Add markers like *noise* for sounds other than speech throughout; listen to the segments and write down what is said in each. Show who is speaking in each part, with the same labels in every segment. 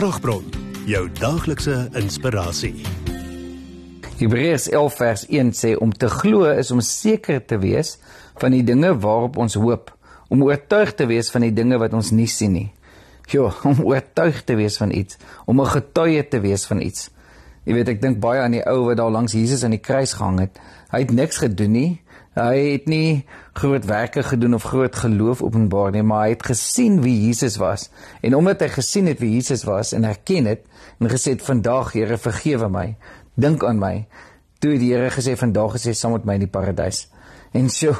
Speaker 1: Kragbron, jou daaglikse inspirasie.
Speaker 2: Hebreërs 11 vers 1 sê om te glo is om seker te wees van die dinge waarop ons hoop, om oortuig te wees van die dinge wat ons nie sien nie. Jo, *laughs* om oortuig te wees van iets, om 'n getuie te wees van iets. Jy weet, ek dink baie aan die ou wat daar langs Jesus aan die kruis gehang het. Hy het niks gedoen nie. Hy het nie groot werke gedoen of groot geloof openbaar nie, maar hy het gesien wie Jesus was. En omdat hy gesien het wie Jesus was en erken het en gesê het vandag Here vergewe my, dink aan my. Toe die Here gesê vandag is jy saam met my in die paradys. En so,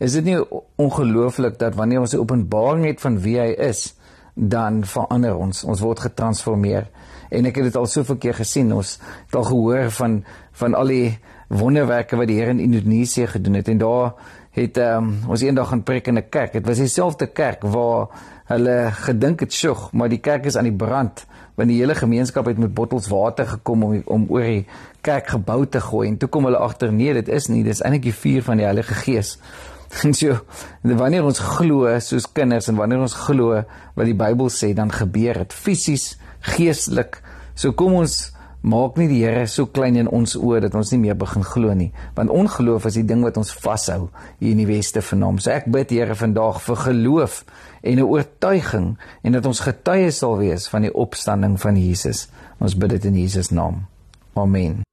Speaker 2: is dit nie ongelooflik dat wanneer ons 'n openbaring het van wie hy is, dan verander ons. Ons word getransformeer. En ek het dit al soveel keer gesien. Ons het al gehoor van van al die wonderwerke wat die Here in Indonesië gedoen het en daar het um, ons eendag gaan preek in 'n kerk. Dit was dieselfde kerk waar hulle gedink het, "Sjoe, maar die kerk is aan die brand." Want die hele gemeenskap het met bottels water gekom om om oor die kerkgebou te gooi en toe kom hulle agter, "Nee, dit is nie, dis eintlik die vuur van die Heilige Gees." *laughs* En so, wanneer ons glo soos kinders en wanneer ons glo wat die Bybel sê, dan gebeur dit fisies, geestelik. So kom ons maak nie die Here so klein in ons oë dat ons nie meer begin glo nie. Want ongeloof is die ding wat ons vashou hier in die weste hom so ek bid Here vandag vir geloof en 'n oortuiging en dat ons getuies sal wees van die opstanding van Jesus. Ons bid dit in Jesus naam. Amen